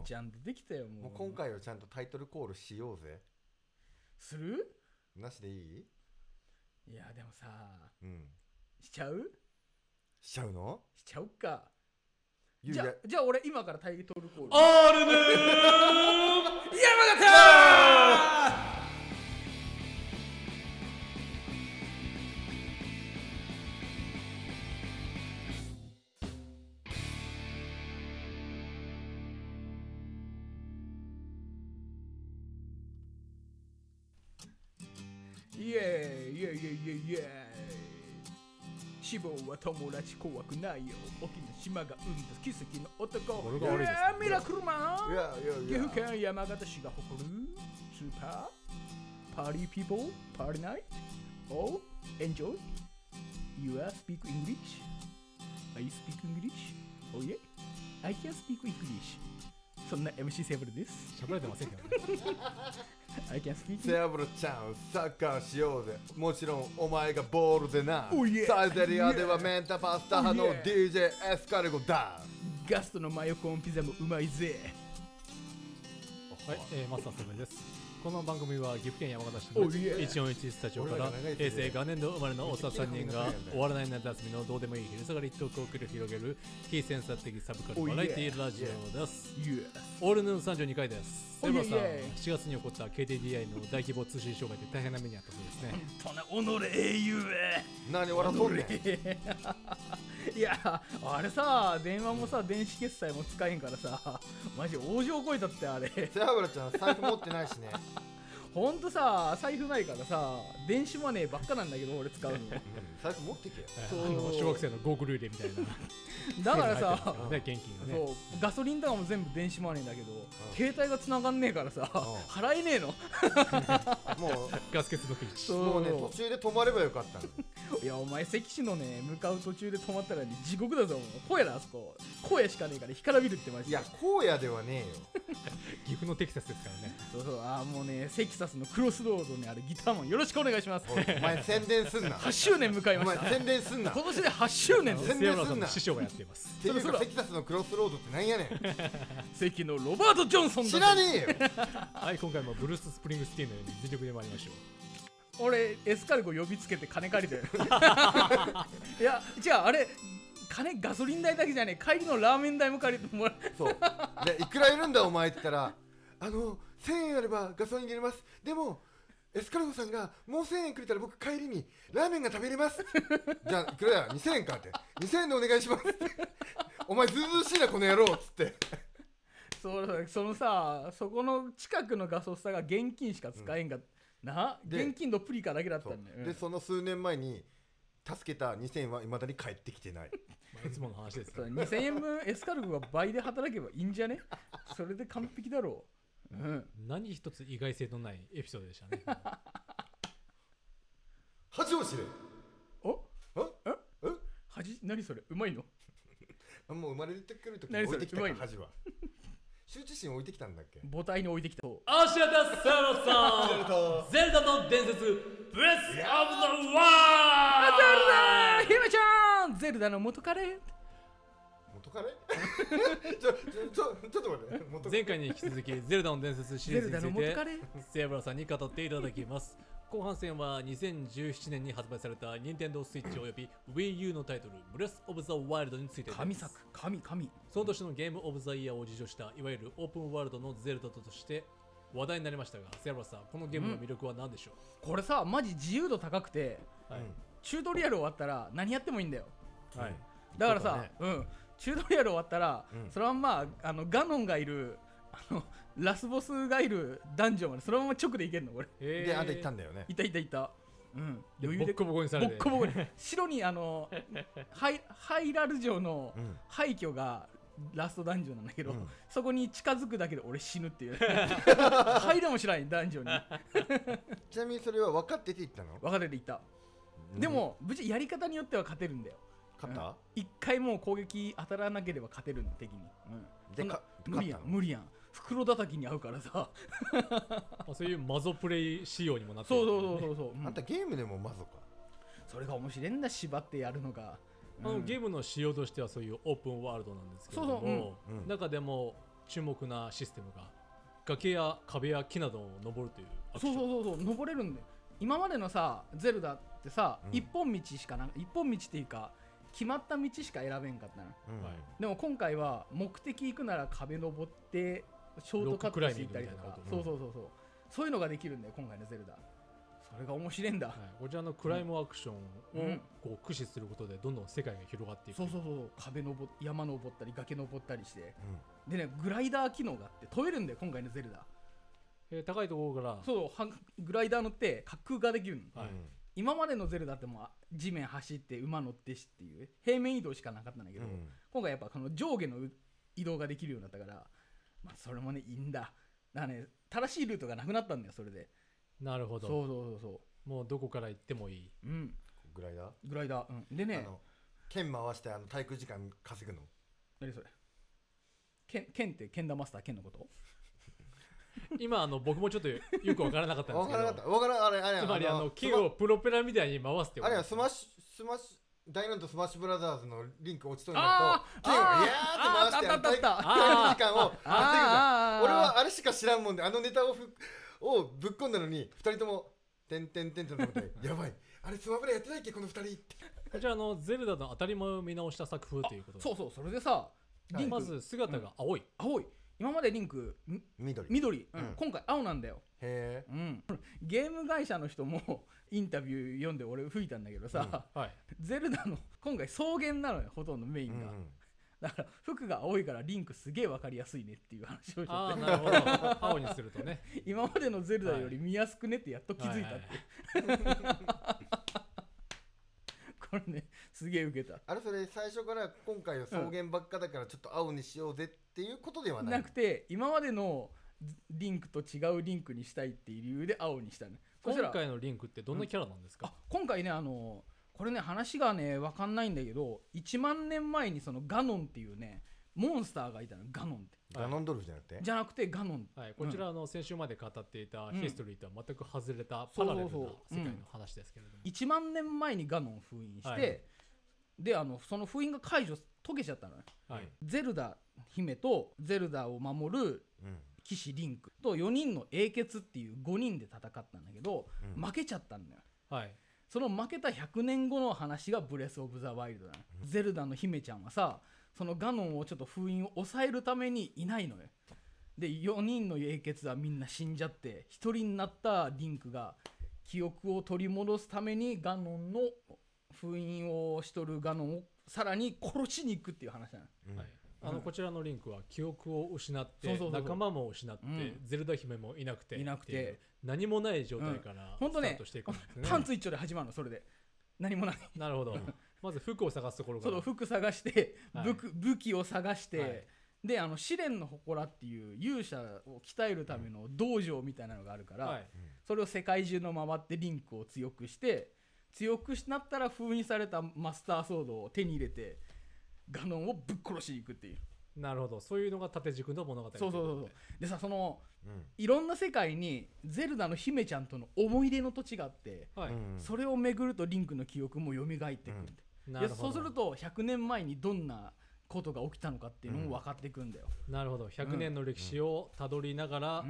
うん。ちゃんとできたよもう。もう今回はちゃんとタイトルコールしようぜ。する？なしでいい？いやでもさうん。しちゃう？しちゃうの？しちゃうか。ゆうや。じゃあじゃあ俺今からタイトルコール。オールヌー。山形イエーイイエーイイエーイイエーイイエーイ死亡は友達怖くないよ。沖の島が生んだ奇跡の男。いですイエーイミラクルマン岐阜県山形市が誇る。 super party people party night Oh, enjoy. You are speak English. I speak English. Oh yeah. I can speak English. そんな MC セーブルです。喋れてませんけどね I can speak セアブロちゃんサッカーしようぜ。もちろんお前がボールでな。Oh yeah. サイゼリアではメンタパスタ派 Oh の DJ エスカルゴだ。ガストのマヨコーンピザもうまいぜ。はい、えー、マスターセブンですこの番組は岐阜県山形市おのいえ。141スタジオから平成元年度生まれのおっさん3人が終わらない夏休みのどうでもいい昼下がりトークを繰り広げる非センサー的サブカルバラエティラジオです。オールヌーン32回です。おセブラさん、いえいえ。7月に起こった KDDI の大規模通信障害で大変な目にあったそうですね。とな己英雄何笑っとんねん。いやあれさ電話もさ電子決済も使えんからさマジ往生超えたってあれ。セアブロちゃん財布持ってないしねほんとさ財布ないからさ電子マネーばっかなんだけど俺使うの。う ん財布持ってけよ。小学生のゴーグル入れみたいな。だからさ ね、現金がね。そうガソリンとかも全部電子マネーだけど、携帯が繋がんねえからさ、ん。払えねえの。もガス欠のピンもうね途中で止まればよかったの。いやお前関市のね向かう途中で止まったらね地獄だぞもう荒野だあそこ。荒野しかねえから干からびるってマジで。いや荒野ではね岐阜のテキサスですからね。そうそうあーもうねセキサスのクロスロードにあるギターマンよろしくお願いします。おいお前宣伝すんな。8周年迎えお前ました。宣伝すんな。今年で8周年です。宣セ伝すんな。師匠がやっています。っていうかテキサスのクロスロードってなんやねん。関のロバート・ジョンソンだ知らねえよ。はい、今回もブルース・スプリングスティーンのように全力で参りましょう。俺エスカルゴ呼びつけて金借りて。いや違うあれ金ガソリン代だけじゃねえ。帰りのラーメン代も借りてもらう。そう。でいくらいるんだお前って言ったらあの1000円あればガソリン入れます。でもエスカルゴさんがもう1000円くれたら僕帰りにラーメンが食べれます。じゃあいくらだ？2000円かって。2000円でお願いしますって。お前ずうずうしいなこの野郎っつって。そうそのさそこの近くのガソスタが現金しか使えんが、な？で現金とプリカだけだったんだよ、でその数年前に助けた2000円はいまだに帰ってきてない。まあ、いつもの話ですそうね。2000円分エスカルゴが倍で働けばいいんじゃね？それで完璧だろう、うん、何一つ意外性のないエピソードでしたね。恥を知れ。お？え？え？恥？何それ？うまいの？あ もう生まれてくるときに何それ？置いてきたうまいの？か恥は。羞恥心置いてきたんだっけ？母体に置いてきた。アシアタセロさん。ゼルダの伝説ブレス・オブ・ザ・ワールひめちゃん。ゼルダの元カレ元カレ ちょちょちょちょっと待って。前回に引き続きゼルダの伝説シリーズについてセーブラさんに語っていただきます。後半戦は2017年に発売された Nintendo Switch および Wii U のタイトルブレス・オブ・ザ・ワイルドについてです。神作。神神。その年のゲーム・オブ・ザ・イヤーを受賞したいわゆるオープンワールドのゼルダとして話題になりましたがセーブラさんこのゲームの魅力は何でしょこれさマジ自由度高くてう、はい。チュートリアル終わったら何やってもいいんだよ。はい。だからさ、ね。うんチュートリアル終わったら、うん。そのまんまあのガノンがいるあのラスボスがいるダンジョンまでそのまま直でいけんのこれえであんた行ったんだよね。いたいたいた。うん。で余裕で。ボッコボコにさボれて。ッコボコに。白にあの ハイハイラル城のうん。廃墟がラストダンジョンなんだけど、うん。そこに近づくだけで俺死ぬっていう。入れもしないダンジョンに。ちなみにそれは分かってて言ったの？分かれていった、でもぶちやり方によっては勝てるんだよ勝った？一回もう攻撃当たらなければ勝てるん敵に、うん、でか無理やん無理やん。袋叩きに合うからさ。まあ、そういうマゾプレイ仕様にもなってそうるそうそうそうそう、うん。あんたゲームでもマゾか？それが面白いんだ縛ってやるのが、あのうん。ゲームの仕様としてはそういうオープンワールドなんですけれども、そうそううん。うん。中でも注目なシステムが崖や壁や木などを登るというアクション。そうそうそうそう登れるんだよ。今までのさゼルダってさ、うん。一本道しかな一本道っていうか決まった道しか選べんかったのうん。はい。でも今回は目的行くなら壁登ってショートカットしていったりとか。そうそうそうそう。そういうのができるんだよ今回のゼルダ。それが面白いんだ、はい、こちらのクライムアクションをうんこう駆使することでどんどん世界が広がっていく。そうそうそう。壁登っ山登ったり崖登ったりして。うん。でねグライダー機能があって飛べるんだよ今回のゼルダ。えー高いところから。そうはグライダー乗って滑空ができるの。はい今までのゼルダってもう地面走って馬乗ってしっていう平面移動しかなかったんだけど、うん。今回やっぱこの上下のう移動ができるようになったからまあそれもねいいんだ。だからね正しいルートがなくなったんだよそれで。なるほど。そうそうそうそもうどこから行ってもいい。ううん。グライダー？グライダー。うん。でね。あの剣回してあの滞空時間稼ぐの？何それ。剣剣って剣ダマスター剣のこと？今あの僕もちょっとよくわからなかったんですけわからなかっどた。わからんあれあれつまりあのス木をプロペラみたいに回すってマあれはスマッシシュスマッシュダイナンとスマッシュブラザーズのリンク落ちそうにあなると剣をあー。イヤーって回してあーあったあったあったあの滞空時間を稼ぐ俺はあれしか知らんもんであのネタをふをぶっ込んだのに二人とも「てんてんてん」ってなってやばいあれスマブラやってないっけこの二人ってこちらあのゼルダの当たり前を見直した作風ということでそうそうそれでさリンク、まず姿が青い、青い今までリンクみ緑。へ緑、うん。うん。今回青なんだよ。え。うん、ゲーム会社の人も インタビュー読んで俺吹いたんだけどさ、はい。ゼルダの今回草原なのよほとんどメインが、だから服が青いからリンクすげえ分かりやすいねっていう話をしああてなるほど。青にするとね。今までのゼルダより見やすくねってやっと気づいたって、これねすげえウケた。あれそれ最初から今回は草原ばっかだからちょっと青にしようぜっていうことではないなくて今までのリンクと違うリンクにしたいっていう理由で青にしたの。そしたら今回のリンクってどんなキャラなんですか？あ、今回ねあのこれね話がね分かんないんだけど1万年前にそのガノンっていうねモンスターがいたのガノンって。ガノンドルフじゃなくて？じゃなくてガノン。はい、こちらの先週まで語っていたうんヒストリーとは全く外れたパラレルな世界の話ですけれども、1万年前にガノン封印して、はい。であのその封印が解除解けちゃったのよはい。ゼルダ姫とゼルダを守るうん。騎士リンクと4人の英傑っていう5人で戦ったんだけど、うん。負けちゃったんだよ。はい。その負けた100年後の話がブレス・オブ・ザ・ワイルドなの、ゼルダの姫ちゃんはさそのガノンをちょっと封印を抑えるためにいないのよで4人の英傑はみんな死んじゃって1人になったリンクが記憶を取り戻すためにガノンの封印をしとるガノンをさらに殺しに行くっていう話なの。うん。はい。あのこちらのリンクは記憶を失って仲間も失って、うん。ゼルダ姫もいなくていなくて。何もない状態からスタートしていくんですね、パンツ一丁で始まるのそれで。何もない。なるほどまず服を探すところから。その服探して、はい。武器武器を探して、はい。であの試練の祠っていう勇者を鍛えるための道場みたいなのがあるから、はい。それを世界中の回ってリンクを強くして強くなったら封印されたマスターソードを手に入れてガノンをぶっ殺しに行くっていう。なるほど。そういうのが縦軸の物語。そうそうそうそう。でさそのうん。いろんな世界にゼルダの姫ちゃんとの思い出の土地があって、はい、うんそれを巡るとリンクの記憶も蘇ってくる。んで、でなるほど。そうすると100年前にどんなことが起きたのかっていうのも分かってくんだよ。なるほど。100年の歴史をたどりながら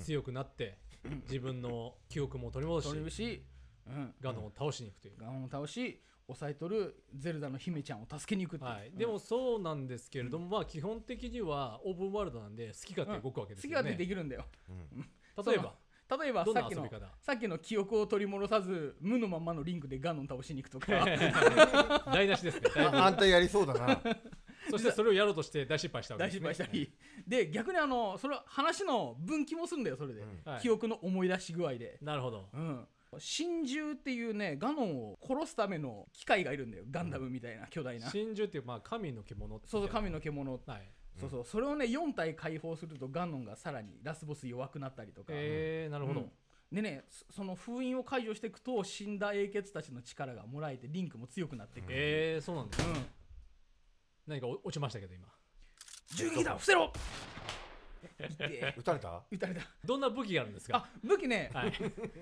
強くなって自分の記憶も取り戻し取るし、うん、ガノンを倒しに行くという、ガンを倒し抑えとるゼルダの姫ちゃんを助けに行くはい、でもそうなんですけれども、まあ基本的にはオープンワールドなんで好き勝手動くわけですよね、好き勝手できるんだよ。うん。例えば例えばさっきのさっきの記憶を取り戻さず無のままのリンクでガノン倒しに行くとか。台無しですね。だいぶああんたやりそうだな。そしてそれをやろうとして大失敗したわけ大です、ね、失敗したり。で逆にあのそれ話の分岐もするんだよそれで、うん。はい。記憶の思い出し具合で。なるほど。うん。真珠っていうねガノンを殺すための機械がいるんだよ。ガンダムみたいな巨大な、真珠っていうまあ神の獣ってそうそう神の獣はいそうそう。それをね4体解放するとガノンがさらにラスボス弱くなったりとか、えー、なるほど、うん。でねそその封印を解除していくと死んだ英傑たちの力がもらえてリンクも強くなっていく、えー、そうなんですうん。何かお落ちましたけど今。銃撃だ伏せろ。撃たれた？撃たれた。どんな武器があるんですか？あ武器ね。はい。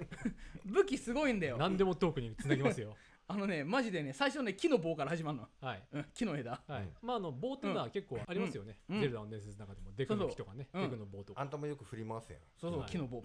武器すごいんだよ。何でもトークにつなぎますよあのねマジでね最初ね木の棒から始まるの、はい。うん、木の枝。はい。うん。まああの棒っていうのは結構ありますよね、うん。ゼルダの伝説の中でもデクの木とかねデクの棒とか。あんたもよく振り回すやん。そうそう、はい。木の棒。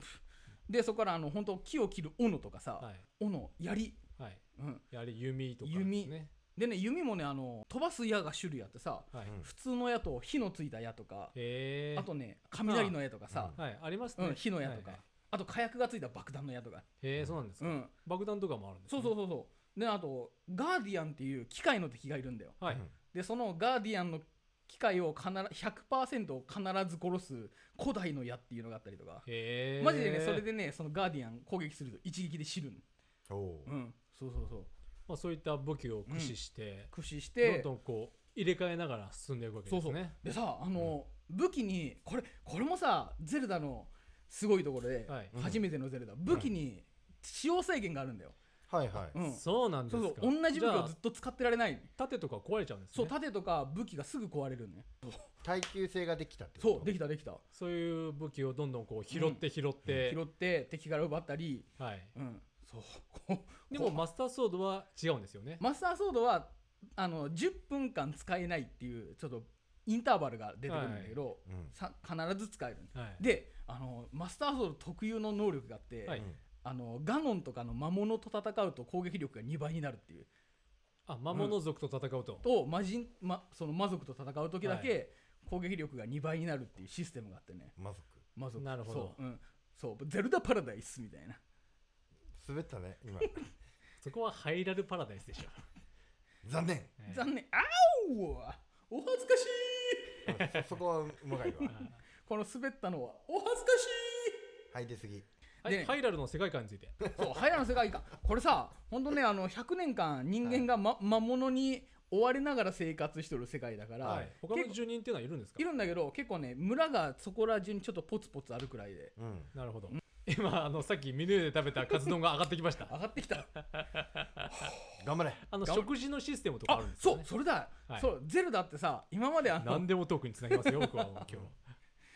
でそこからあの本当木を切る斧とかさ、はい。斧槍、はい。うん、やはり弓とかです弓。ねでね弓もねあの飛ばす矢が種類あってさはい、うん。普通の矢と火のついた矢とか、へえ。あとね雷の矢とかさ、うはい。ありますね、うん、火の矢とか、はいはい。あと火薬がついた爆弾の矢とか、へえそうなんですか、うん、爆弾とかもあるんです、ね、そうそうそうそうであとガーディアンっていう機械の敵がいるんだよ。はい、うん。でそのガーディアンの機械を必ず100%を必ず殺す古代の矢っていうのがあったりとか。マジでねそれでねそのガーディアン攻撃すると一撃で死ぬおおのうん。そうそうそう。まあ、そういった武器を駆使して、駆使しどんてどんこう入れ替えながら進んでいくわけですね。でさあの、武器にこれこれもさゼルダのすごいところで、はい、うん。初めてのゼルダ。武器に使用制限があるんだよ、はいはい。うん、そうなんですか。そうそう。同じ武器をずっと使ってられない。盾とか壊れちゃうんですね。そう盾とか武器がすぐ壊れるね耐久性ができたってこと？そうできたできた。そういう武器をどんどんこう拾って拾って、拾って敵から奪ったり。はい、うん。そう。でもマスターソードは違うんですよね。マスターソードはあの10分間使えないっていうちょっとインターバルが出てくるんだけど、うん。さ必ず使えるはい。であのマスターソード特有の能力があって、はいあのガノンとかの魔物と戦うと攻撃力が2倍になるっていう。あ魔物族と戦うと、と魔人、ま、その魔族と戦う時だけ攻撃力が2倍になるっていうシステムがあってね。魔族。魔族。なるほど。そう,、うん、そう。ゼルダパラダイスみたいな。滑ったね今。そこはハイラルパラダイスでしょ、残念。はい残念。あおお恥ずかしい。そ そこはうまいわ。この滑ったのはお恥ずかしはい出過ぎはいでハイラルの世界観について。いそうハイラの世界観。これさほんとねあの100年間人間が、ま魔物に追われながら生活してる世界だから、はい、他の住人っていうのはいるんですか？いるんだけど結構ね村がそこら中にちょっとポツポツあるくらいで。うん。なるほど。今あのさっきミヌで食べたカツ丼が上がってきました。上がってきた。頑張れ。あの食事のシステムとかああるんですよ、ね、そうそれだ、はい。そうゼルダってさ今まであの何でもトークにつなげますよ僕は今日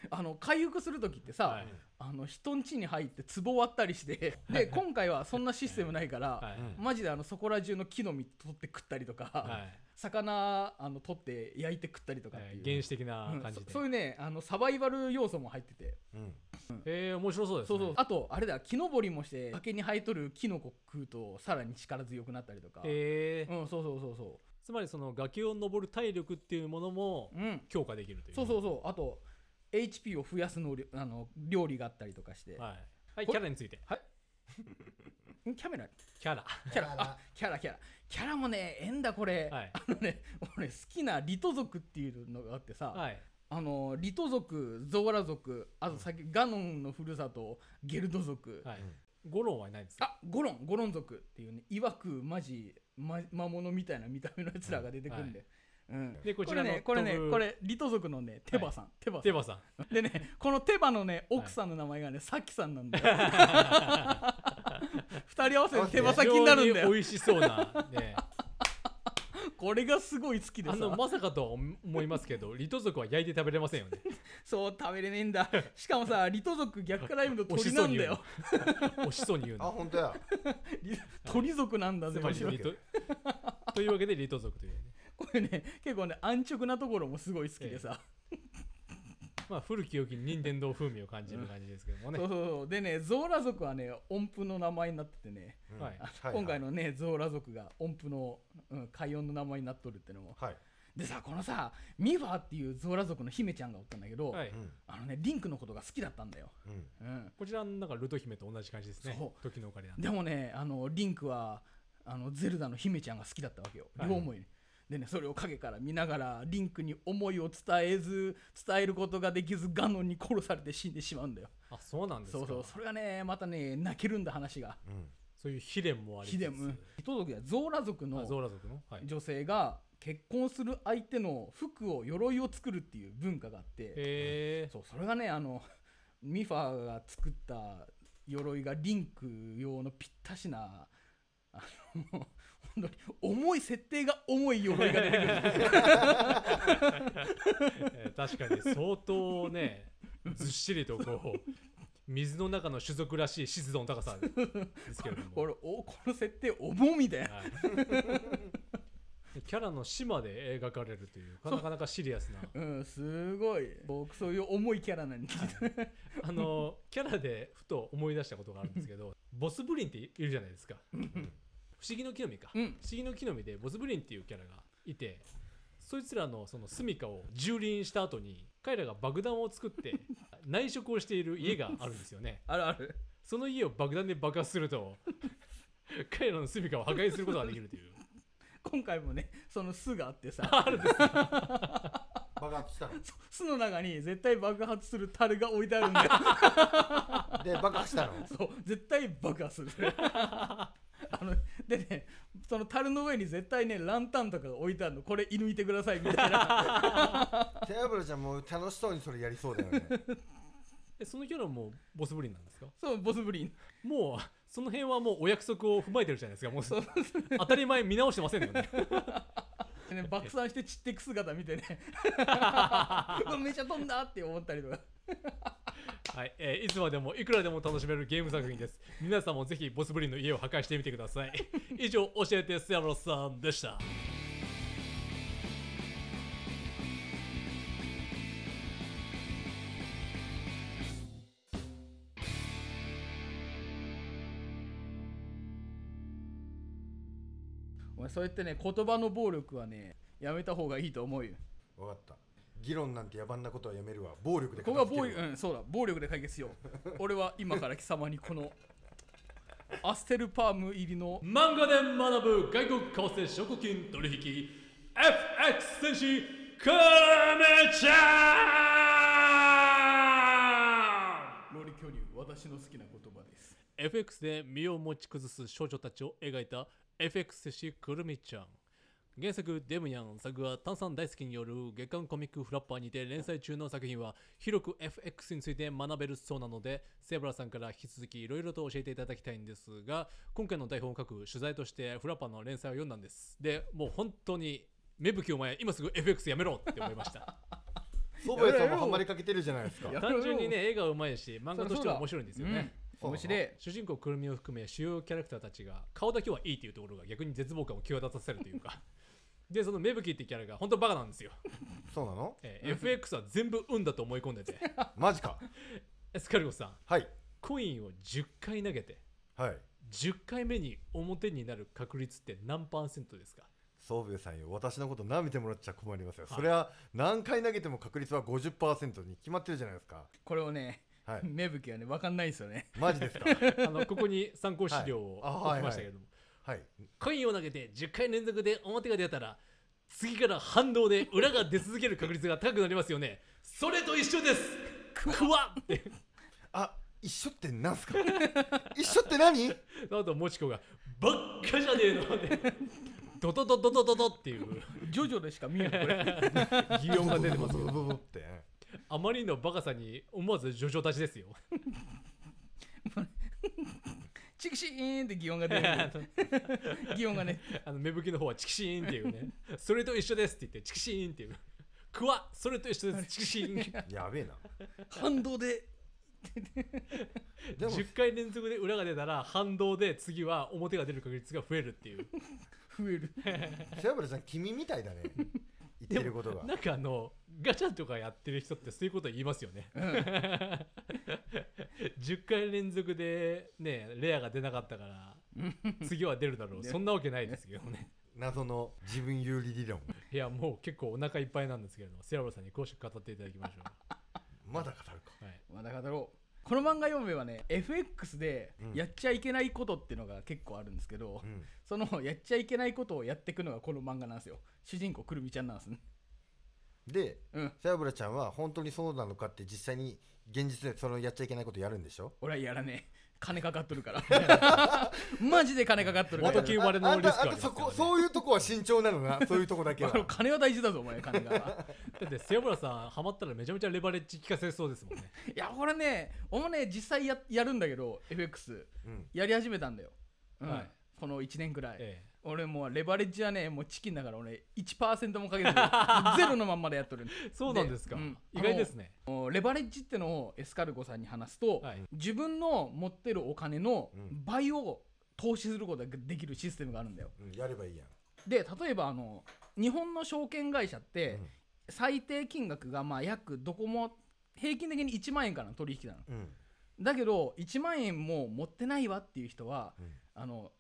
あの回復する時ってさ、はい。あの人ん家に入って壺割ったりしてで今回はそんなシステムないから、はい。うん。マジであのそこら中の木の実取って食ったりとか、はい。魚あの取って焼いて食ったりとかっていう、はい。原始的なうん。感じで、そそういうねあのサバイバル要素も入ってて。うん。えー、面白そうですね。そうそう。あとあれだ木登りもして崖に生えとるキノコ食うとさらに力強くなったりとか、えー。うんそうそうそうそつまりその崖を登る体力っていうものもううん。強化できるという。そうそうそう。あと HP を増やす能力あの料理があったりとかして、はい、はい、キャラについて。んキャメラキャラ。キャラ。あキャラキャラ。キャラもねええんだこれ、はい。あのね俺好きなリト族っていうのがあってさ、はい。あのリト族ゾーラ族あとさっきガノンのふるさとゲルド族、はい。ゴロンはいないんですか？あゴロンゴロン族っていうねいわくマジ、ま、魔物みたいな見た目のやつらが出てくるんで、うん。でこちらのれねこれねこれリト族のねテバさん、テバさん。テバさん。でねこのテバのね奥さんの名前がね、サキさんなんだよ。二人合わせて手羽先になるんだよ。非常に美味しそうな、ね、これがすごい好きでさあのまさかとは思いますけどリト族は焼いて食べれませんよね。そう食べれねえんだ。しかもさリト族逆から言うと鳥なんだよ。美味しそうに言うあの本当や。リ鳥族なんだぜつまりリトというわけでリト族というねこれね結構ね安直なところもすごい好きでさ、まあ古き良き任天堂風味を感じる感じですけどもね、そうそうそう。でねゾーラ族はね音符の名前になっててね、うん。はい。あ今回のねゾーラ族が音符の、うん、海音の名前になっとるってのも。はい。でさこのさミファーっていうゾーラ族の姫ちゃんがおったんだけど、はい。うん。あのねリンクのことが好きだったんだよ、うん。うん、こちらなんかルト姫と同じ感じですね。そう。時のオカリなんででもねあのリンクはあのゼルダの姫ちゃんが好きだったわけよ。はい。両思いに、でねそれを影から見ながらリンクに思いを伝えず伝えることができずガノンに殺されて死んでしまうんだよ。あそうなんですか。そうそう。それがねまたね泣けるんだ話が。うん。そういう秘伝もありつつ。ヒデムヒト族やゾーラ族のあゾーラ族の？はい。女性が結婚する相手の服を鎧を作るっていう文化があって。へえそうそれがねあのミファが作った鎧がリンク用のぴったしなあの重い設定が重い鎧が出てくる。えー確かに相当ねずっしりとこう水の中の種族らしい湿度の高さですけれども、俺おこの設定お盆みたいなはい。キャラの死まで描かれるというなかなかシリアスな。うんすごい。僕そういう重いキャラなんで。すあのキャラでふと思い出したことがあるんですけどボスブリンっているじゃないですか不思議の木の実か、うん。不思議の木の実でボスブリンっていうキャラがいてそいつらのその住処を蹂躙した後に彼らが爆弾を作って 内職をしている家があるんですよね。あるある。その家を爆弾で爆発すると彼らの住処を破壊することができるという。今回もねその巣があってさ。あるんですよ爆発したの。巣の中に絶対爆発する樽が置いてあるんだよ。で爆発したの。そう絶対爆発する。あの でねその樽の上に絶対ねランタンとかが置いてあるの。これ射抜いてくださいみたいな。手油ちゃんも楽しそうにそれやりそうだよね。えそのキャラもボスブリンなんですか？そうボスブリン。もうその辺はもうお約束を踏まえてるじゃないですかもう。そう。当たり前見直してませんよね。でね爆散して散っていく姿見てね。めちゃ飛んだって思ったりとかはい、えーいつまでもいくらでも楽しめるゲーム作品です。皆さんもぜひボスブリンの家を破壊してみてください。以上教えてセアロさんでした。お前そうやってね言葉の暴力はねやめた方がいいと思うよ。分かった議論なんて野蛮なことはやめるわ暴力でここは暴力うんそうだ暴力で解決しよう俺は今から貴様にこのアステルパーム入りの漫画で学ぶ外国為替証拠金取引 FX 戦士クメちゃんロリ巨乳私の好きな言葉です FX で身を持ち崩す少女たちを描いた FX 戦士くるみちゃん原作デムヤン作画炭酸大好きによる月刊コミックフラッパーにて連載中の作品は広く FX について学べるそうなのでセブラさんから引き続きいろいろと教えていただきたいんですが今回の台本を書く取材としてフラッパーの連載を読んだんです。でもう本当に芽吹きお前今すぐ FX やめろって思いました。祖母江さんもハマりかけてるじゃないですか。や単純にね絵がうまいし漫画としては面白いんですよね。面白い。主人公くるみを含め主要キャラクターたちが顔だけはいいというところが逆に絶望感を際立たせるというかでその芽吹ってキャラが本当バカなんですよ、そうなの？えー FX は全部運だと思い込んでて。マジか。エスカルゴさん。はい。コインを10回投げてはい。10回目に表になる確率って何パーセントですか？宗兵衛さんよ。私のこと舐めてもらっちゃ困りますよ、はい。それは何回投げても確率は50%に決まってるじゃないですか。これをねはい。芽吹きはね分かんないですよね。マジですか？あのここに参考資料をはい。あ置きましたけれども、はい。コインを投げて10回連続で表が出たら次から反動で裏が出続ける確率が高くなりますよね。それと一緒です。クワッって。あ一緒ってなんすか？一緒って何？あともちこが「ばっかじゃねえの」ってドドドドドドドっていう。ジョジョでしか見えない。こ れ擬音が出てます。ブ ブブブブって。あまりのバカさに思わずジョジョ立ちですよチキシーンって擬音が出る。擬音がね。あの芽吹きの方はチキシーンっていうね。それと一緒ですって言ってチキシーンっていう。クワそれと一緒です。チキシーン。やべえな。反動で。でも10回連続で裏が出たら反動で次は表が出る確率が増えるっていう。増える。背脂ちゃん君みたいだね言ってることが。なんかあのガチャとかやってる人ってそういうこと言いますよね、10回連続でねレアが出なかったから次は出るだろう。ね。そんなわけないですけどね。謎の自分有利理論。いやもう結構お腹いっぱいなんですけれどもセラロさんに詳しく語っていただきましょ まだ語るか。う、はい、まだ語ろうこの漫画読めばね FX でうん。やっちゃいけないことっていうのが結構あるんですけど、うん。そのやっちゃいけないことをやっていくのがこの漫画なんですよ。主人公くるみちゃんなんですね。でうん。背脂ちゃんは本当にそうなのかって実際に現実でそのやっちゃいけないことやるんでしょ？俺はやらねえ。金かかっとるから マジで金かかっとるから。元金割れのリスクありあんたますから、ね、そこそういうとこは慎重なのな。そういうとこだけは。金は大事だぞお前金が。だってセブラさんハマったらめちゃめちゃレバレッジ効かせそうですもんね。いやこれね俺もね実際ややるんだけど FX うん。やり始めたんだよ、うん。はい。この1年くらい、え俺もうレバレッジはねもうチキンだから俺1%もかけてる。ゼロのまんまでやっとる。え そうなんですか、うん。意外ですね。もうレバレッジってのをエスカルゴさんに話すと、はい。自分の持ってるお金のうん倍を投資することができるシステムがあるんだよ。うんやればいいやん。で例えばあの日本の証券会社って、最低金額がまあ約どこも平均的に1万円からの取引なの。だけど1万円も持ってないわっていう人はうん。あの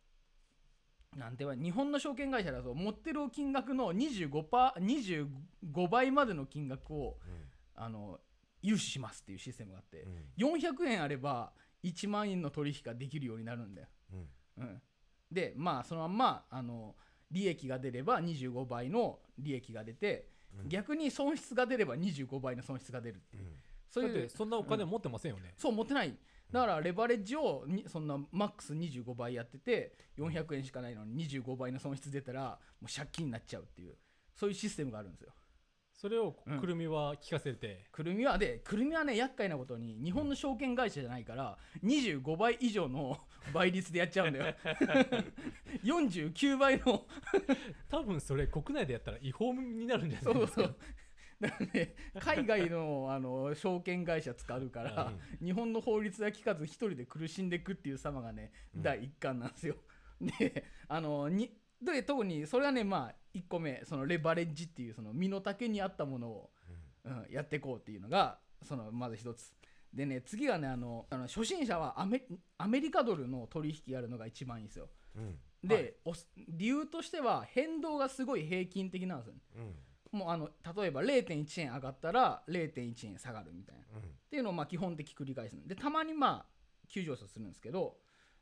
なんていうか日本の証券会社だと持ってる金額の 25%, パー25倍までの金額をあの融資しますっていうシステムがあってうん。400円あれば1万円の取引ができるようになるんだよ、うん。うん、でまあそのまんまあの利益が出れば25倍の利益が出て、うん。逆に損失が出れば25倍の損失が出るっていう、そういうだってそんなお金持ってませんよね、そう持ってない。だからレバレッジをにそんなマックス25倍やってて400円しかないのに25倍の損失出たらもう借金になっちゃうっていうそういうシステムがあるんですよ。それをうん。くるみは聞かせて、くるみはでくるみはね厄介なことに日本の証券会社じゃないから25倍以上の 倍率でやっちゃうんだよ。49倍の多分それ国内でやったら違法になるんじゃなそいうですか。そうだからね海外のあの証券会社使うから、日本の法律が効かず一人で苦しんでいくっていう様がね、うん第一巻なんですよ。であのにで特にそれはねまあ1個目そのレバレッジっていうその身の丈に合ったものを、うん、やっていこうっていうのがそのまず一つ。でね次がねあのあの初心者はアメアメリカドルの取引やるのが一番いいんですよ。うんで、はい理由としては変動がすごい平均的なんですよ。うんもうあの例えば0.1円上がったら0.1円下がるみたいな。っていうのをまあ基本的繰り返す。のでたまにまあ急上昇するんですけど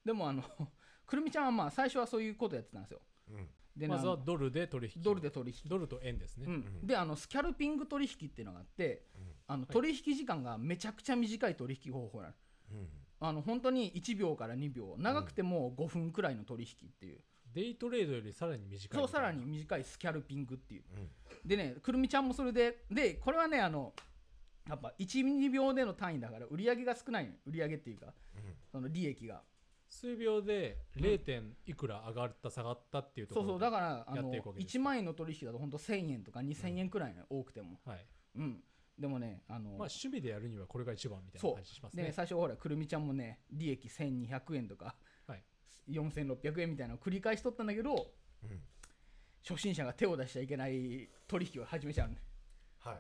でもあの くるみちゃんはまあ最初はそういうことやってたんですよ。うん。うんでねあのまずはドルで取引ドルで取引。ドルと円ですね、うん。うん。であのスキャルピング取引っていうのがあってあの取引時間がめちゃくちゃ短い取引方法なの。うん。あの本当に1秒から2秒。長くても5分くらいの取引っていう、デイトレードよりさらに短いそうさらみに短いスキャルピングっていう。うん。でねくるみちゃんもそれででこれはねあのやっぱ12秒での単位だから売り上げが少ないの売り上げっていうかその利益が。数秒で 0. 点いくら上がった下がったっていうところそうそうだからあやっのていくわけです1万円の取引だと本当1000円とか2000円くらいの、多くても。はい。うん。でもねあの、まあ趣味でやるにはこれが一番みたいな感じしますでねね最初ほらくるみちゃんもね利益1200円とか、はい4600円みたいなのを繰り返しとったんだけどうん初心者が手を出しちゃいけない取引を始めちゃうの。ねはい。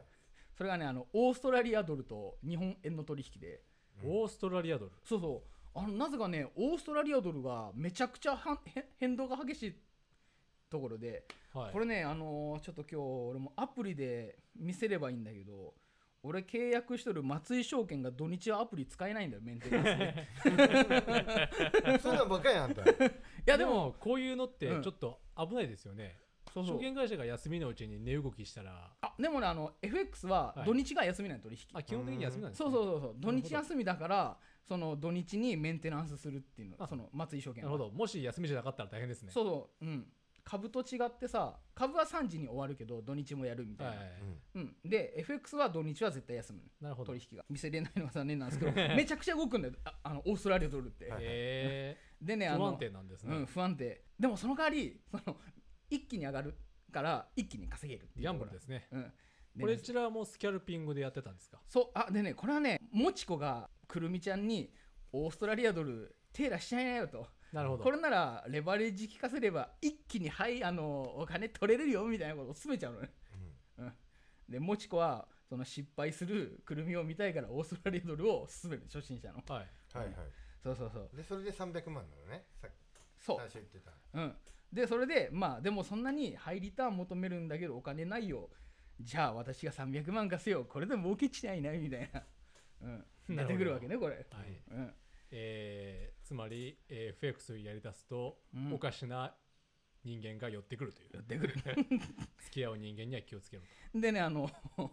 それがねあのオーストラリアドルと日本円の取引で。オーストラリアドル？そうそう。あのなぜかねオーストラリアドルがめちゃくちゃは変動が激しいところで、はい。これねあのーちょっと今日俺もアプリで見せればいいんだけど俺契約しとる松井証券が土日はアプリ使えないんだよメンテナンスで。そんなんばっかりやんあんた。いやでもでもこういうのってうん。ちょっと危ないですよね、そうそう。証券会社が休みのうちに値動きしたら。あでもねあの FX ははい。土日が休みない取引、あ基本的に休みなんですね。そうそうそうそう。土日休みだからその土日にメンテナンスするっていうのあその松井証券は。なるほど。もし休みじゃなかったら大変ですね。そうそう。うん株と違ってさ株は3時に終わるけど土日もやるみたいな、はい、うん、で FX は土日は絶対休むなるほど。取引が。見せれないのが残念なんですけど めちゃくちゃ動くんだよ。ああのオーストラリアドルって、はいえでねあのー不安定なんですね、うん、不安定。でもその代わりその一気に上がるから一気に稼げるっていうギャンブルですね。うん。でこねれちらもスキャルピングでやってたんですか？そう。あでねこれはねもちこがくるみちゃんにオーストラリアドル手出しちゃいなよとなるほど。これならレバレッジ効かせれば一気にはいあのお金取れるよみたいなことを勧めちゃうのね。でもちこはその失敗するくるみを見たいからオーストラリアドルを勧める初心者の。はい。はいはい。そうそうそう。でそれで300万なのね。さっきそう。最初言ってた。うん、でそれでまあでもそんなにハイリターン求めるんだけどお金ないよ。じゃあ私が300万貸せよ。これで儲けちないなみたいな、うん、なるほど。出てくるわけねこれ、はい。うん、えーつまり、えー、FX をやり出すと、うん。おかしな人間が寄ってくるという。やってくる。付き合う人間には気をつけろでねあの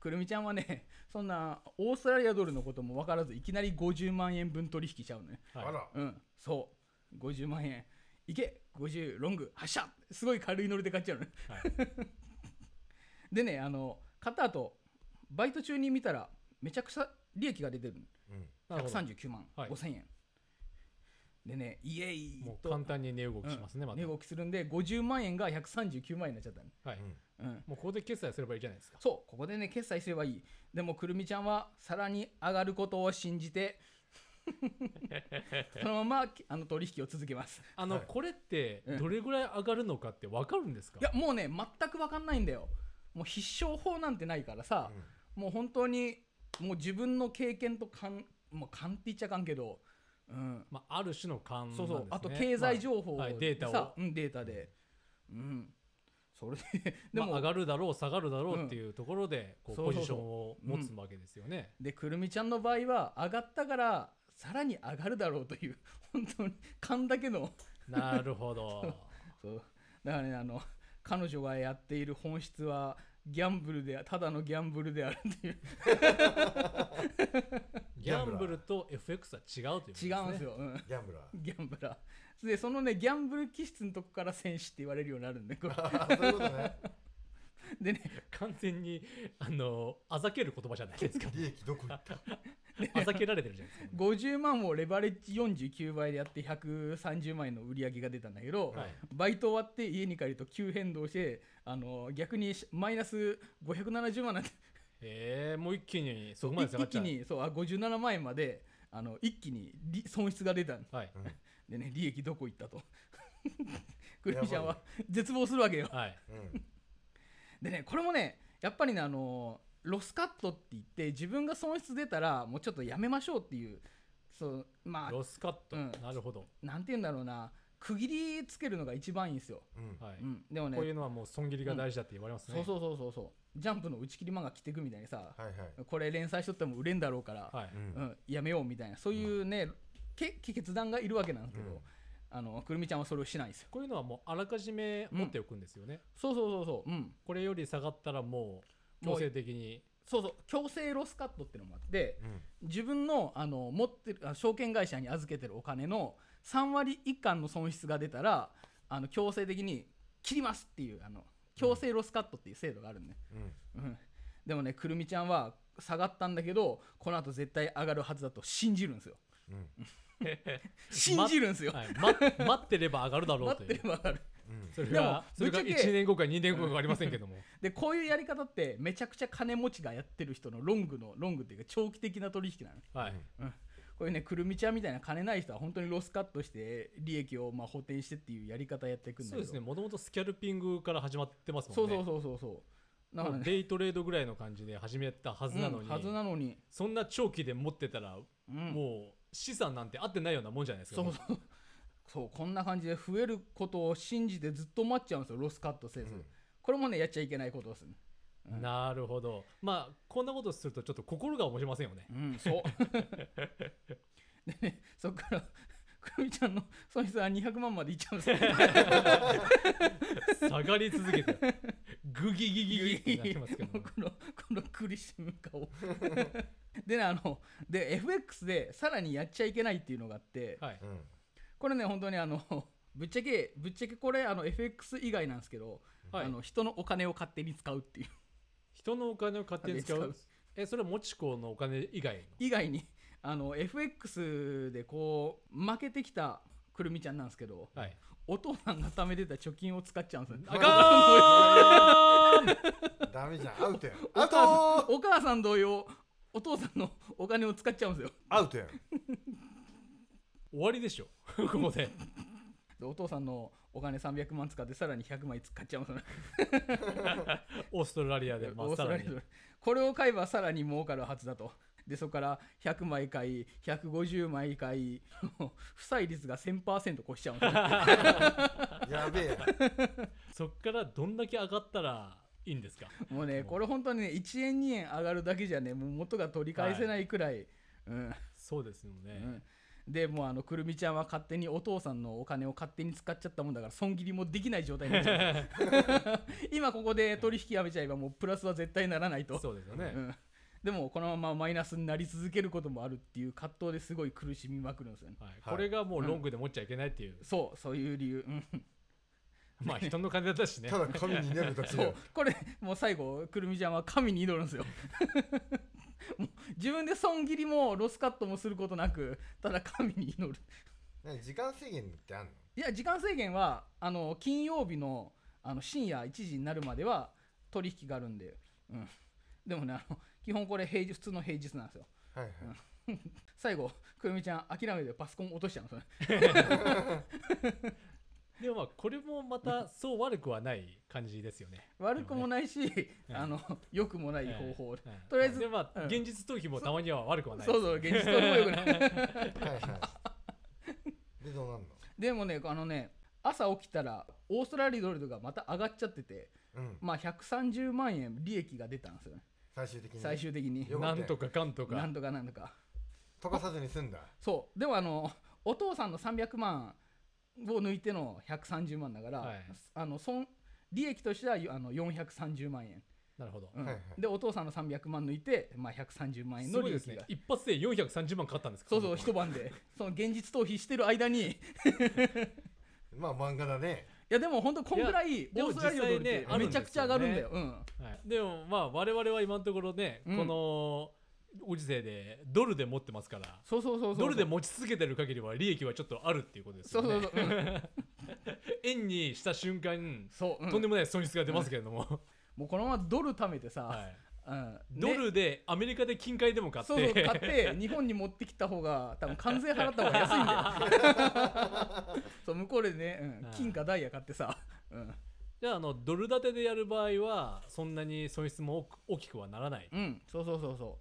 くるみちゃんはねそんなオーストラリアドルのことも分からずいきなり50万円分取引しちゃうのね。と、はい。あら。うん。そう。50万円。いけ。50ロング。発射すごい軽いノリで買っちゃうのね。はい。でねあの買った後バイト中に見たらめちゃくちゃ利益が出てるの。うん。なるほど。139万。はい。5000円、でねイエイもうと簡単に値動きしますね、また。値動きするんで50万円が139万円になっちゃったの、はい、うん。うん、もうここで決済すればいいじゃないですか。そうここでね決済すればいい。でもくるみちゃんはさらに上がることを信じて そのままあの取引を続けます。あの、はい。これってうん。どれぐらい上がるのかって分かるんですか、いやもうね全く分かんないんだよ。もう必勝法なんてないからさ、もう本当にもう自分の経験と勘もう勘って言っちゃあかんけど、うん、まあ、ある種の勘なんですね。そうそう。あと経済情報まあはい、でデータを。さ、うん、データで。うん。それでで でも、も上がるだろう下がるだろうっていうところでこうポジションを持つわけですよね。でくるみちゃんの場合は上がったからさらに上がるだろうという 本当に勘だけの。なるほど。そう。だからねあの彼女がやっている本質はギャンブルでただのギャンブルであるっていう。ギャンブルと FX は違うということです違ね。うんですよ、うん、ギャンブラー。ギャンブラー。でそのねギャンブル気質のとこから戦士って言われるようになるんでこれ。あそういうことねでね完全にあのあざける言葉じゃないですか。利益どこ行った？あざけられてるじゃないですか。50万をレバレッジ49倍でやって130万円の売り上げが出たんだけど、はい。バイト終わって家に帰ると急変動してあの逆にマイナス570万なんて。えー、もう一気にそこまで下がっ一ちゃう。気にそうあ57万円まであの一気に利損失が出た。んはい。でね利益どこ行ったと。クリミちゃんは絶望するわけよ。はい。うんでねこれもねやっぱりねあのロスカットって言って自分が損失出たらもうちょっとやめましょうっていうそうまあロスカット、うん。なるほど。なんて言うんだろうな区切りつけるのが一番いいんですよ、うん。はい。うん、でもねこういうのはもう損切りが大事だって言われますね。そうそうそうそうそう。ジャンプの打ち切り漫画着てくみたいにさはいはい。これ連載しとっても売れんだろうから、はい。うん。うん、やめようみたいなそういうね、け決断がいるわけなんですけど、うんあのくるみちゃんはそれをしないんですよ。こういうのはもうあらかじめ持っておくんですよね。そうそうそうそう。うん。これより下がったらもう強制的に。そうそう。強制ロスカットっていうのもあってうん。自分のあの持ってるあ証券会社に預けてるお金の3割以下の損失が出たらあの強制的に切りますっていうあの強制ロスカットっていう制度があるんで、うん。うん、でもねくるみちゃんは下がったんだけどこの後絶対上がるはずだと信じるんですよ。うん 信じるんですよ、はい、ま待ってれば上がるだろう待ってというれば上がる。うん。それがでもそれがぶっちゃけ1年後か2年後かありませんけども。でこういうやり方ってめちゃくちゃ金持ちがやってる人のロングのロングっていうか長期的な取引なのはい、こういうねくるみちゃんみたいな金ない人は本当にロスカットして利益をまあ補填してっていうやり方やっていくんだけど。そうですね。もともとスキャルピングから始まってますもんね。そうそうそうそうそう。だからねデイトレードぐらいの感じで始めたはずなのに、うんはずなのに、そんな長期で持ってたら、うん、もう資産なんて合ってないようなもんじゃないですか。そうそう。そうこんな感じで増えることを信じてずっと待っちゃうんですよ。ロスカットせず、うん。これもねやっちゃいけないことですね。うん。なるほど。まあこんなことするとちょっと心が持ちませんよね。うんそう。でねそっからくるみちゃんの損失は200万までいっちゃうんですよ。下がり続けてグギギギギってなってますけど。このこの苦しむ顔でねあので FX でさらにやっちゃいけないっていうのがあってはい。うん。これね本当にあのぶっちゃけぶっちゃけこれあの FX 以外なんですけど、はい。あの人のお金を勝手に使う。っていう人のお金を勝手に使う？えそれはもちこのお金以外の？以外にあの FX でこう負けてきたくるみちゃんなんですけどはい。お父さんが貯めてた貯金を使っちゃうんですよ。あかー。ん ダメじゃん。アウトやん。おアウ母さんトお母さん同様お父さんの お金を使っちゃうんですよ。アウトやん。終わりでしょ。ここで。でお父さんのお金300万使ってさらに100枚使っちゃうんですよ。ねオーストラリアでまオーあさらにストラリアで。これを買えばさらに儲かるはずだとでそこから100枚買い150枚買い負債率が1000%越しちゃうん やべえ。そっからどんだけ上がったらいいんですか？もうねこれ本当にね1円2円上がるだけじゃねもう元が取り返せないくらい、うん。そうですよね、うん。でもうあのくるみちゃんは勝手にお父さんのお金を勝手に使っちゃったもんだから損切りもできない状態になっちゃう。今ここで取引やめちゃえばもうプラスは絶対ならないと。そうですよね、うん、でもこのままマイナスになり続けることもあるっていう葛藤ですごい苦しみまくるんですよね。はい。はい。これがもうロングで持っちゃいけないっていう、そうそういう理由、うん、まあ人の金だしね。ただ神に祈るだけそう。これもう最後くるみちゃんは神に祈るんですよ。もう自分で損切りもロスカットもすることなくただ神に祈る。時間制限ってあんの？いや時間制限はあの金曜日のあの深夜1時になるまでは取引があるんで、うん、でもねあの基本これ平日普通の平日なんですよ。はいはい、最後くるみちゃん諦めてパソコン落としちゃうんでもまあこれもまたそう悪くはない感じですよね。悪くもないし、うん。あの良くもない方法、うん。とりあえずでまあ、うん。現実逃避もたまには悪くはないそうそう現実とも良くない。はいはい。でどうなんの？でもねあのね朝起きたらオーストラリアドルがまた上がっちゃっててうん。まあ130万円利益が出たんですよね最終的に。最終的に。よなんとかかんとか。なんとかなんとか。溶かさずに済んだ。そう。でもあのお父さんの300万を抜いての130万だから、はい。あの損利益としてはあの430万円、なるほど。うん。はいはい。でお父さんの300万抜いて、まあ、130万円すごいですね。の利益が。一発で430万かかったんですか？そうそう一晩で。その現実逃避してる間に。い まあ漫画だねやでも本当こんぐらいオーストラリアドルっでも実際ね。てめちゃくちゃ上がるんだよ、はい、でもまあ我々は今のところね、うん。このご時世でドルで持ってますから。そうそうそうドルで持ち続けてる限りは利益はちょっとあるっていうことですよね。そうそうそう、うん。円にした瞬間、そう、うん。とんでもない損失が出ますけれども、もうこのままドル貯めてさ、はい、うん。ねドルでアメリカで金塊でも買って。そうそう買って 日本に持ってきた方が多分関税払った方が安いんだよ。そう向こうでね、うんはい金かダイヤ買ってさ、うん。じゃああのドル建てでやる場合はそんなに損失も大きくはならない。うん、そうそうそうそ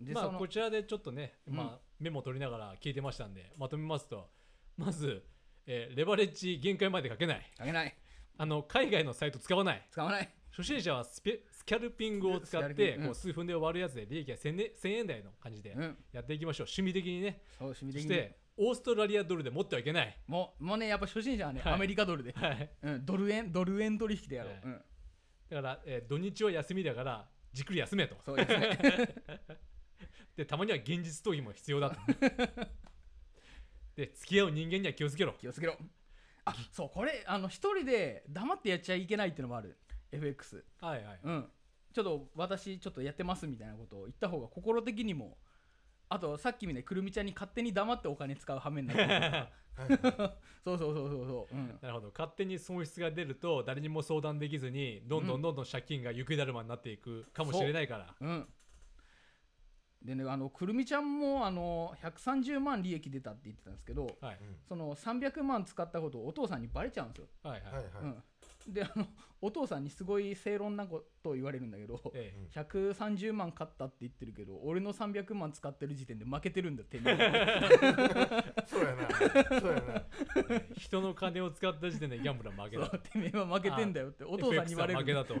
う。で、まあこちらでちょっとね、うん。まあ、メモ取りながら聞いてましたんでまとめますとまず、えーレバレッジ限界までかけない。あげない。あの海外のサイト使わない。使わない。初心者はスペスキャルピングを使ってこう数分で終わるやつで利益が 1000, ね1000円台の感じでうん。やっていきましょう。趣味的にね。そう趣味的に。そしてオーストラリアドルで持ってはいけない。もうもうねやっぱ初心者はね、はい。アメリカドルで、はい。うん、ドル円ドル円取引でやろう、はい。うん、だから、えー土日は休みだからじっくり休めと。そうですね。でたまには現実逃避も必要だと。で付き合う人間には気をつけろ。気をつけろ。あそうこれあの一人で黙ってやっちゃいけないっていうのもある FX はいはい。うん。ちょっと私ちょっとやってますみたいなことを言った方が心的にもあとさっきみたいにくるみちゃんに勝手に黙ってお金使う羽目になるそうそうそうそうそう、うん、なるほど。勝手に損失が出ると誰にも相談できずにどんどんどんどん借金が雪だるまになっていくかもしれないから、う。ん。でねあのくるみちゃんもあの130万利益出たって言ってたんですけどはい。その300万使ったことをお父さんにバレちゃうんですよ、はいはい、はいはい、うん、であのお父さんにすごい正論なことを言われるんだけどええ。130万買ったって言ってるけど俺の300万使ってる時点で負けてるんだってそうやな。そうやな。人の金を使った時点でギャンブルは負けだ。てめえは負けてんだよってお父さんに言われる負けだと。こ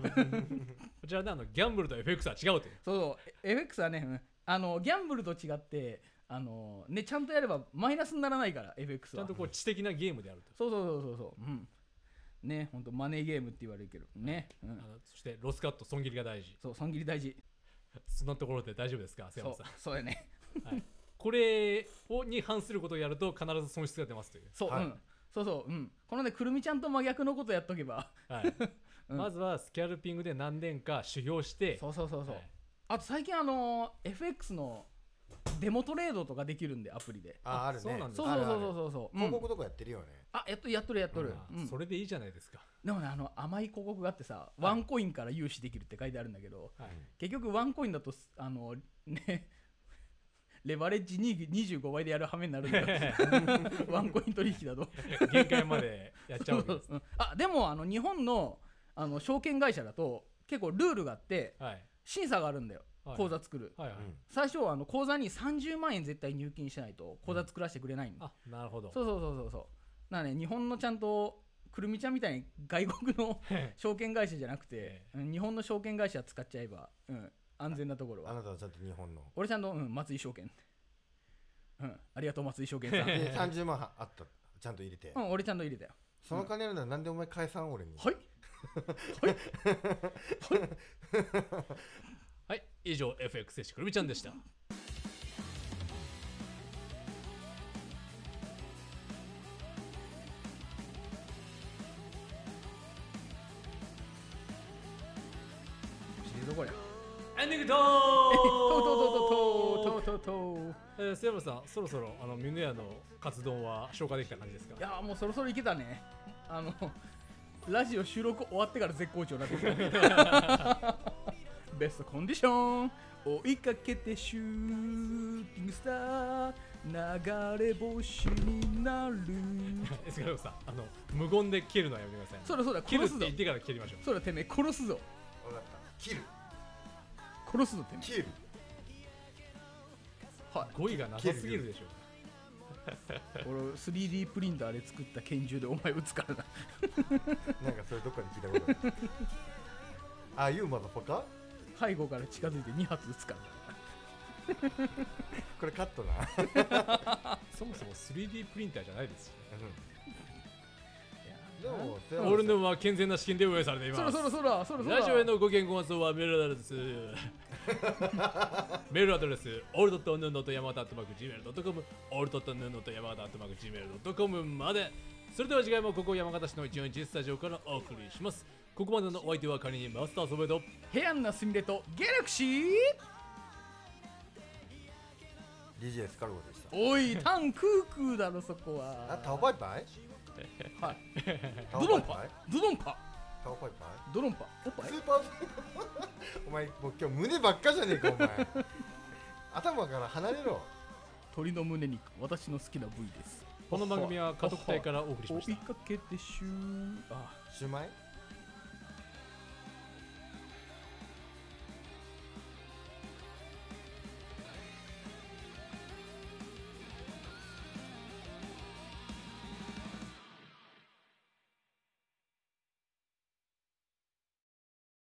ちらであのギャンブルと FX は違うという。そうそう FX はね、うんあのギャンブルと違ってあの、ね、ちゃんとやればマイナスにならないから FX は。ちゃんとこう知的なゲームであると。そうそうそうそうそう。うんね本当マネーゲームって言われるけどね、うんあのそしてロスカット損切りが大事。そう損切り大事。そんなところで大丈夫ですか？瀬山さん。そうやね。これをに反することをやると必ず損失が出ますという、そう、はい。うん。そうそううん。このねくるみちゃんと真逆のことやっとけば。はい。うん。まずはスキャルピングで何年か修行して。そうそうそうそう、はい。あと最近あの FX のデモトレードとかできるんでアプリで。ああるね。そうなんですそうそうそうそうそう。そう、うん。広告とかやってるよね、あやっとるやっとるやっとる、あうん。それでいいじゃないですか、でもねあの甘い広告があってさ、ワンコインから融資できるって書いてあるんだけどはい。結局ワンコインだとすあのね レバレッジに25倍でやる羽目になるんだ。よ ワンコイン取引だと。限界までやっちゃうです。うんあでもあの日本のあの証券会社だと結構ルールがあってはい。審査があるんだよ、はい口座作る。はいはい、うん。最初はあの口座に30万円絶対入金しないと口座作らせてくれないんだ、あなるほど。そうそうそうそうそう。なので日本のちゃんとくるみちゃんみたいに外国の 証券会社じゃなくて日本の証券会社使っちゃえば、うん、安全なところは。あなたはちゃんと日本の。俺ちゃんと、うん、松井証券。うんありがとう松井証券さん、で30万あった。ちゃんと入れて、うん、俺ちゃんと入れたよ。その金あるならなんでお前返さん俺に。はい。はい はい以上 FX 選手くるみちゃんでした。どこやエンディングトークとうとととととえー、さん、そろそろあのミネヤの活動は消化できた感じですか？いやもうそろそろいけたね。あのラジオ収録終わってから絶好調になってきた。ベストコンディション追いかけてシューティングスター。流れ星になる。エスカルゴさんあの無言で切るのはやめてくださいそらそうだ切る殺すぞ。って言ってから切りましょう。そらてめえ殺すぞ。分かった。切る。殺すぞてめ切る。えはい。語彙がなさすぎるでしょ。俺 3D プリンターで作った拳銃でお前撃つからな。なんかそれどっかで聞いたことある。ああいうマザファカ背後から近づいて2発撃つから。これカットな。そもそも 3D プリンターじゃないですしでも俺のは健全な資金で運営されています。そろそろそろそろラジオへのご意見ご感想はメールアドレス。メールアドレスオールドットヌーノと山形アットマーク Gmail.com オールドットヌーノと山形アットマーク Gmail.com まで。それでは次回もここ山形市の141スタジオからお送りしますここまでのお相手は仮にマスターソベとヘアンなすみれとギャラクシー DJ スカルゴでした。おいタンクークーだろそこあはタオパイパイ？はい。タドドンパ？ドドンパ？タオパイパイ？ドドンパ？おっぱい？スーパー お前もう今日胸ばっかじゃねえかお前。頭から離れろ。鳥の胸肉私の好きな部位です。この番組は家督隊からお送りしました。追いかけてシュー。あシューマイ？